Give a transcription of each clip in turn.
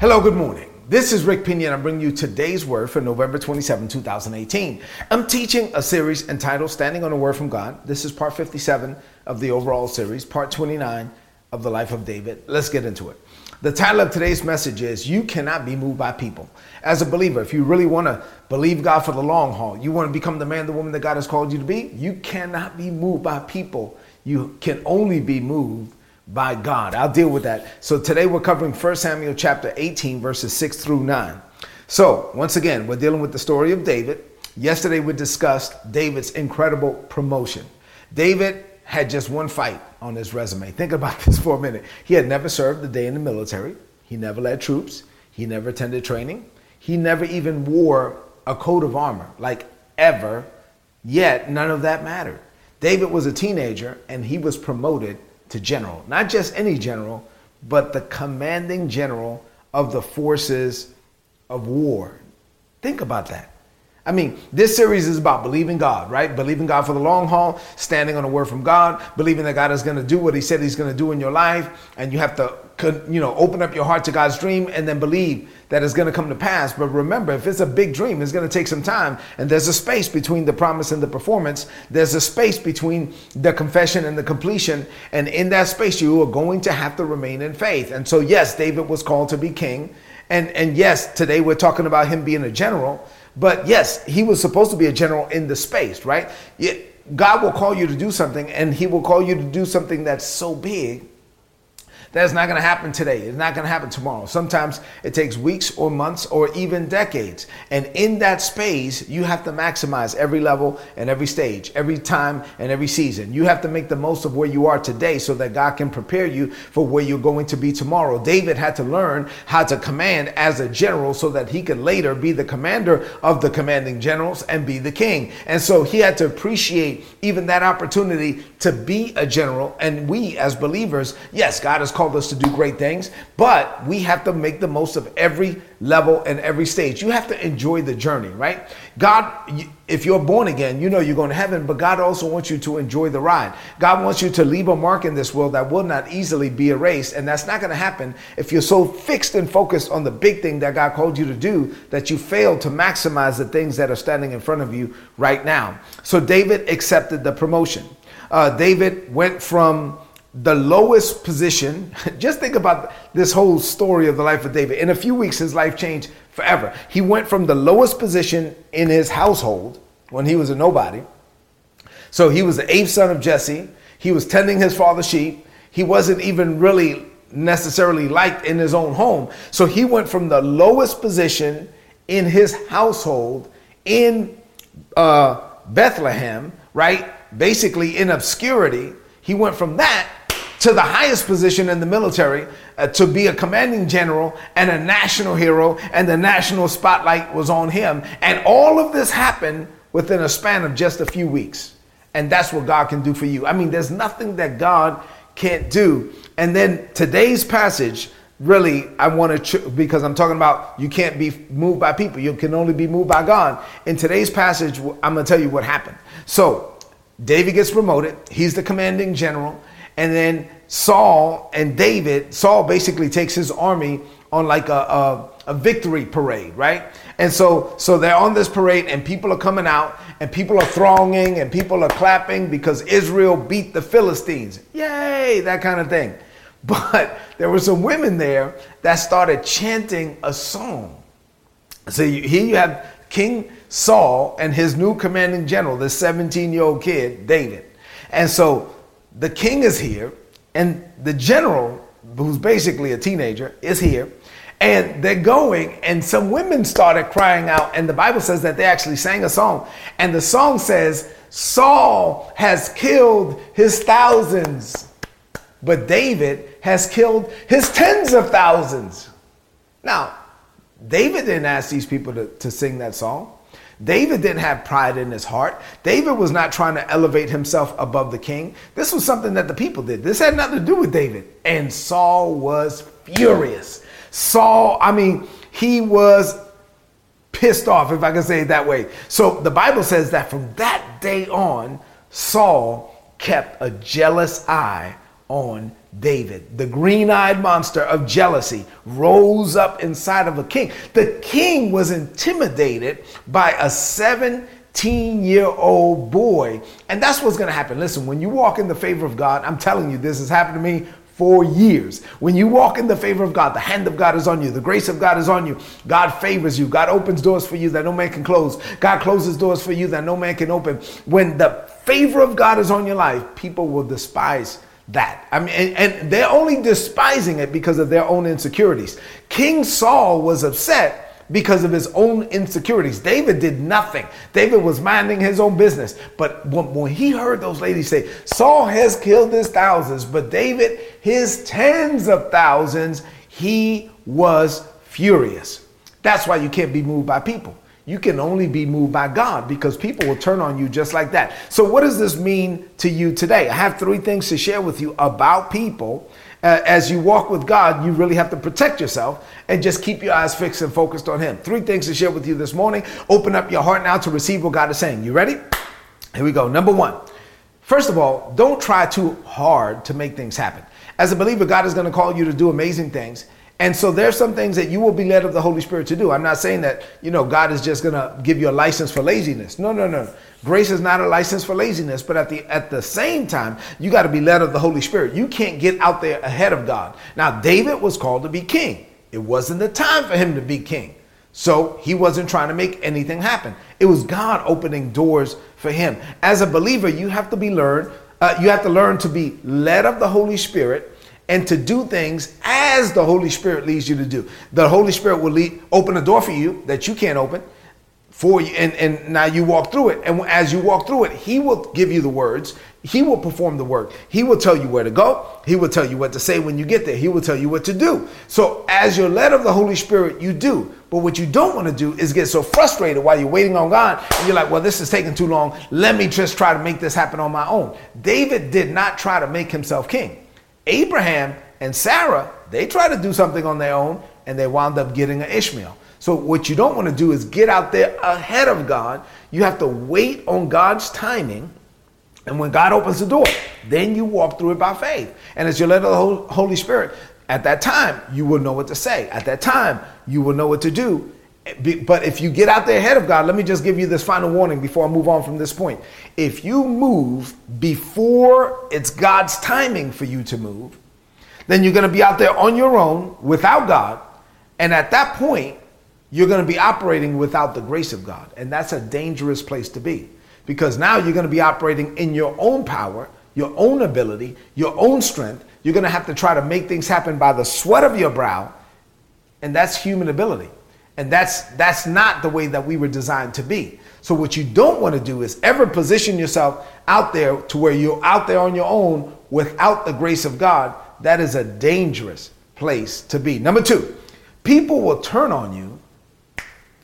Hello, good morning. This is Rick Pina, and I'm bringing you today's word for November 27, 2018. I'm teaching a series entitled Standing on a Word from God. This is part 57 of the overall series, part 29 of the life of David. Let's get into it. The title of today's message is You Cannot Be Moved by People. As a believer, if you really want to believe God for the long haul, you want to become the man, the woman that God has called you to be, you cannot be moved by people. You can only be moved by God. I'll deal with that. So today we're covering 1 Samuel chapter 18, verses 6 through 9. So, once again, we're dealing with the story of David. Yesterday we discussed David's incredible promotion. David had just one fight on his resume. Think about this for a minute. He had never served a day in the military, he never led troops, he never attended training, he never even wore a coat of armor, like ever, yet none of that mattered. David was a teenager and he was promoted to general. Not just any general, but the commanding general of the forces of war. Think about that. I mean, this series is about believing God, right? Believing God for the long haul, standing on a word from God, believing that God is going to do what He said He's going to do in your life, and you have to, you know, open up your heart to God's dream and then believe that it's going to come to pass. But remember, if it's a big dream, it's going to take some time, and there's a space between the promise and the performance. There's a space between the confession and the completion, and in that space, you are going to have to remain in faith. And so, yes, David was called to be king, and and yes, today we're talking about him being a general. But yes, he was supposed to be a general in the space, right? God will call you to do something, and he will call you to do something that's so big that's not going to happen today. It's not going to happen tomorrow. Sometimes it takes weeks or months or even decades. And in that space, you have to maximize every level and every stage, every time and every season. You have to make the most of where you are today so that God can prepare you for where you're going to be tomorrow. David had to learn how to command as a general so that he could later be the commander of the commanding generals and be the king. And so he had to appreciate even that opportunity to be a general. And we as believers, yes, God has called us to do great things, but we have to make the most of every level and every stage. You have to enjoy the journey, right? God, if you're born again, you know you're going to heaven, but God also wants you to enjoy the ride. God wants you to leave a mark in this world that will not easily be erased. And that's not going to happen if you're so fixed and focused on the big thing that God called you to do that you fail to maximize the things that are standing in front of you right now. So David accepted the promotion. Uh, David went from the lowest position. Just think about this whole story of the life of David. In a few weeks, his life changed forever. He went from the lowest position in his household when he was a nobody. So he was the eighth son of Jesse. He was tending his father's sheep. He wasn't even really necessarily liked in his own home. So he went from the lowest position in his household in uh, Bethlehem, right? Basically in obscurity. He went from that to the highest position in the military uh, to be a commanding general and a national hero, and the national spotlight was on him. And all of this happened within a span of just a few weeks. And that's what God can do for you. I mean, there's nothing that God can't do. And then today's passage, really, I want to, because I'm talking about you can't be moved by people, you can only be moved by God. In today's passage, I'm going to tell you what happened. So, David gets promoted, he's the commanding general. And then Saul and David, Saul basically takes his army on like a, a, a, victory parade, right? And so, so they're on this parade and people are coming out and people are thronging and people are clapping because Israel beat the Philistines. Yay, that kind of thing. But there were some women there that started chanting a song. So you, here you have King Saul and his new commanding general, this 17 year old kid, David. And so the king is here, and the general, who's basically a teenager, is here. And they're going, and some women started crying out. And the Bible says that they actually sang a song. And the song says, Saul has killed his thousands, but David has killed his tens of thousands. Now, David didn't ask these people to, to sing that song. David didn't have pride in his heart. David was not trying to elevate himself above the king. This was something that the people did. This had nothing to do with David. And Saul was furious. Saul, I mean, he was pissed off, if I can say it that way. So the Bible says that from that day on, Saul kept a jealous eye on David. The green eyed monster of jealousy rose up inside of a king. The king was intimidated by a 17 year old boy. And that's what's going to happen. Listen, when you walk in the favor of God, I'm telling you, this has happened to me for years. When you walk in the favor of God, the hand of God is on you, the grace of God is on you. God favors you. God opens doors for you that no man can close. God closes doors for you that no man can open. When the favor of God is on your life, people will despise that. I mean, and, and they're only despising it because of their own insecurities. King Saul was upset because of his own insecurities. David did nothing. David was minding his own business. But when, when, he heard those ladies say, Saul has killed his thousands, but David his tens of thousands, he was furious. That's why you can't be moved by people. You can only be moved by God because people will turn on you just like that. So, what does this mean to you today? I have three things to share with you about people uh, as you walk with God, you really have to protect yourself and just keep your eyes fixed and focused on Him. Three things to share with you this morning. Open up your heart now to receive what God is saying. You ready? Here we go. Number one. First of all, don't try too hard to make things happen. As a believer, God is going to call you to do amazing things. And so there's some things that you will be led of the Holy Spirit to do. I'm not saying that, you know, God is just going to give you a license for laziness. No, no, no. Grace is not a license for laziness, but at the at the same time, you got to be led of the Holy Spirit. You can't get out there ahead of God. Now, David was called to be king. It wasn't the time for him to be king. So he wasn't trying to make anything happen. It was God opening doors for him. As a believer, you have to be learned. Uh, you have to learn to be led of the Holy Spirit and to do things as the Holy Spirit leads you to do. The Holy Spirit will lead, open a door for you that you can't open for you, and, and now you walk through it. And as you walk through it, He will give you the words. He will perform the work. He will tell you where to go. He will tell you what to say when you get there. He will tell you what to do. So, as you're led of the Holy Spirit, you do. But what you don't want to do is get so frustrated while you're waiting on God and you're like, well, this is taking too long. Let me just try to make this happen on my own. David did not try to make himself king. Abraham and Sarah, they tried to do something on their own and they wound up getting an Ishmael. So, what you don't want to do is get out there ahead of God. You have to wait on God's timing. And when God opens the door, then you walk through it by faith. And as you're led of the Holy Spirit, at that time, you will know what to say. At that time, you will know what to do. But if you get out there ahead of God, let me just give you this final warning before I move on from this point. If you move before it's God's timing for you to move, then you're going to be out there on your own without God. And at that point, you're going to be operating without the grace of God. And that's a dangerous place to be because now you're going to be operating in your own power, your own ability, your own strength. You're going to have to try to make things happen by the sweat of your brow. And that's human ability. And that's that's not the way that we were designed to be. So what you don't want to do is ever position yourself out there to where you're out there on your own without the grace of God. That is a dangerous place to be. Number 2, people will turn on you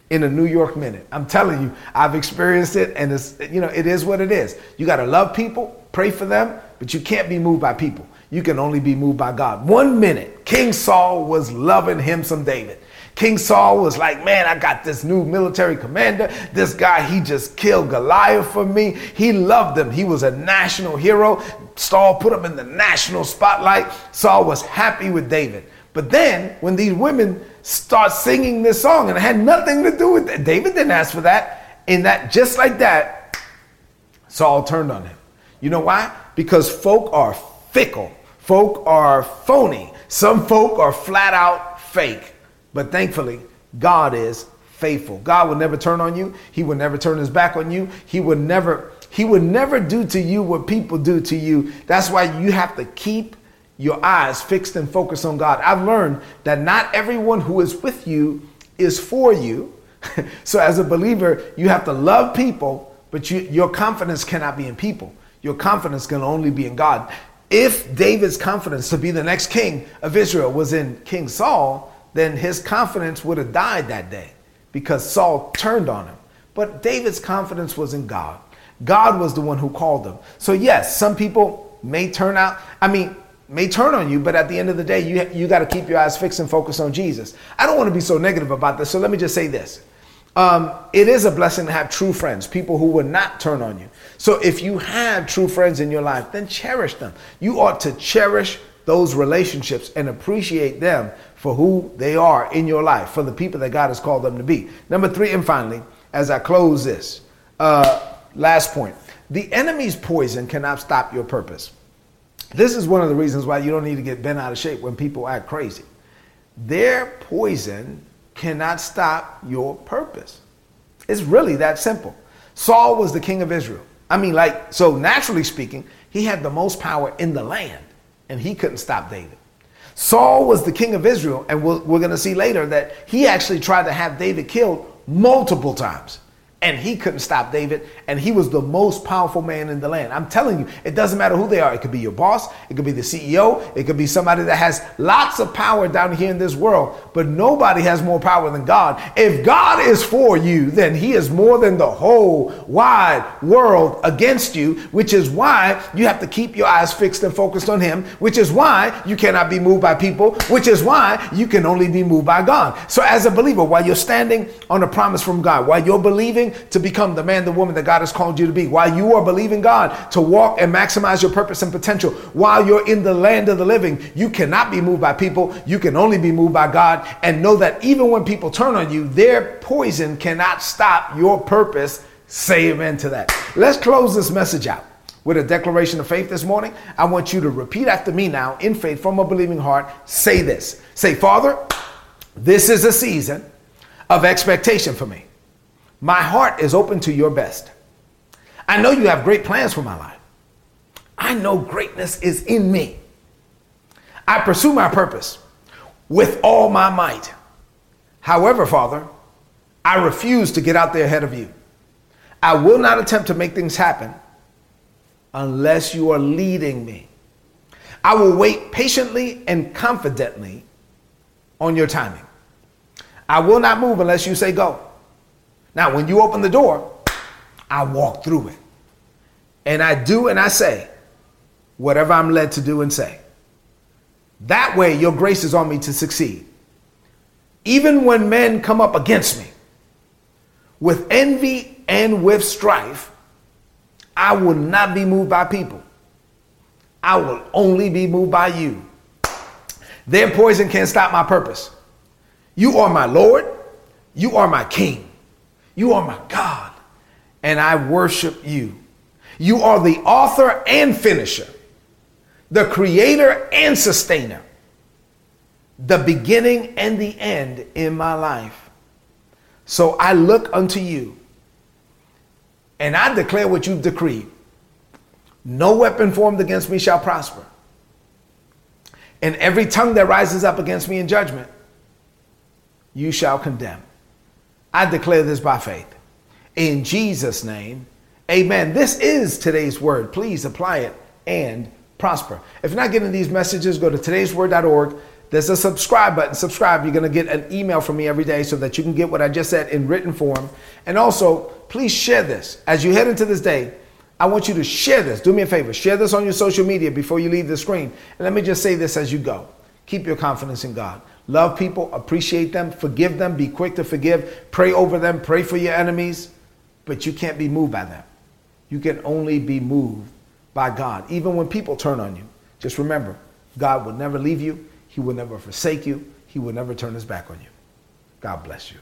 in a New York minute. I'm telling you, I've experienced it and it's you know, it is what it is. You got to love people, pray for them, but you can't be moved by people. You can only be moved by God. One minute, King Saul was loving him some David. King Saul was like, man, I got this new military commander. This guy, he just killed Goliath for me. He loved him. He was a national hero. Saul put him in the national spotlight. Saul was happy with David. But then when these women start singing this song, and it had nothing to do with that, David didn't ask for that. In that, just like that, Saul turned on him. You know why? Because folk are fickle. Folk are phony. Some folk are flat out fake. But thankfully, God is faithful. God will never turn on you. He will never turn his back on you. He will never he would never do to you what people do to you. That's why you have to keep your eyes fixed and focused on God. I've learned that not everyone who is with you is for you. so as a believer, you have to love people, but you, your confidence cannot be in people. Your confidence can only be in God. If David's confidence to be the next king of Israel was in King Saul, then his confidence would have died that day because Saul turned on him. But David's confidence was in God. God was the one who called him. So, yes, some people may turn out, I mean, may turn on you, but at the end of the day, you, you got to keep your eyes fixed and focused on Jesus. I don't want to be so negative about this, so let me just say this. Um, it is a blessing to have true friends, people who will not turn on you. So if you have true friends in your life, then cherish them. You ought to cherish those relationships and appreciate them for who they are in your life, for the people that God has called them to be. Number three, and finally, as I close this, uh, last point the enemy's poison cannot stop your purpose. This is one of the reasons why you don't need to get bent out of shape when people act crazy. Their poison cannot stop your purpose. It's really that simple. Saul was the king of Israel. I mean, like, so naturally speaking, he had the most power in the land, and he couldn't stop David. Saul was the king of Israel, and we're, we're going to see later that he actually tried to have David killed multiple times and he couldn't stop David, and he was the most powerful man in the land. I'm telling you, it doesn't matter who they are. It could be your boss, it could be the CEO, it could be somebody that has lots of power down here in this world, but nobody has more power than God. If God is for you, then he is more than the whole wide world against you, which is why you have to keep your eyes fixed and focused on him, which is why you cannot be moved by people, which is why you can only be moved by God. So, as a believer, while you're standing on a promise from God, while you're believing, to become the man, the woman that God has called you to be. While you are believing God to walk and maximize your purpose and potential, while you're in the land of the living, you cannot be moved by people. You can only be moved by God. And know that even when people turn on you, their poison cannot stop your purpose. Say amen to that. Let's close this message out with a declaration of faith this morning. I want you to repeat after me now in faith from a believing heart. Say this. Say, Father, this is a season of expectation for me. My heart is open to your best. I know you have great plans for my life. I know greatness is in me. I pursue my purpose with all my might. However, Father, I refuse to get out there ahead of you. I will not attempt to make things happen unless you are leading me. I will wait patiently and confidently on your timing. I will not move unless you say go. Now, when you open the door, I walk through it. And I do and I say whatever I'm led to do and say. That way, your grace is on me to succeed. Even when men come up against me with envy and with strife, I will not be moved by people. I will only be moved by you. Their poison can't stop my purpose. You are my Lord. You are my King. You are my God, and I worship you. You are the author and finisher, the creator and sustainer, the beginning and the end in my life. So I look unto you and I declare what you've decreed. No weapon formed against me shall prosper. And every tongue that rises up against me in judgment, you shall condemn. I declare this by faith. In Jesus' name, amen. This is today's word. Please apply it and prosper. If you're not getting these messages, go to today'sword.org. There's a subscribe button. Subscribe. You're going to get an email from me every day so that you can get what I just said in written form. And also, please share this. As you head into this day, I want you to share this. Do me a favor. Share this on your social media before you leave the screen. And let me just say this as you go. Keep your confidence in God. Love people, appreciate them, forgive them, be quick to forgive, pray over them, pray for your enemies, but you can't be moved by them. You can only be moved by God. Even when people turn on you, just remember God will never leave you, He will never forsake you, He will never turn His back on you. God bless you.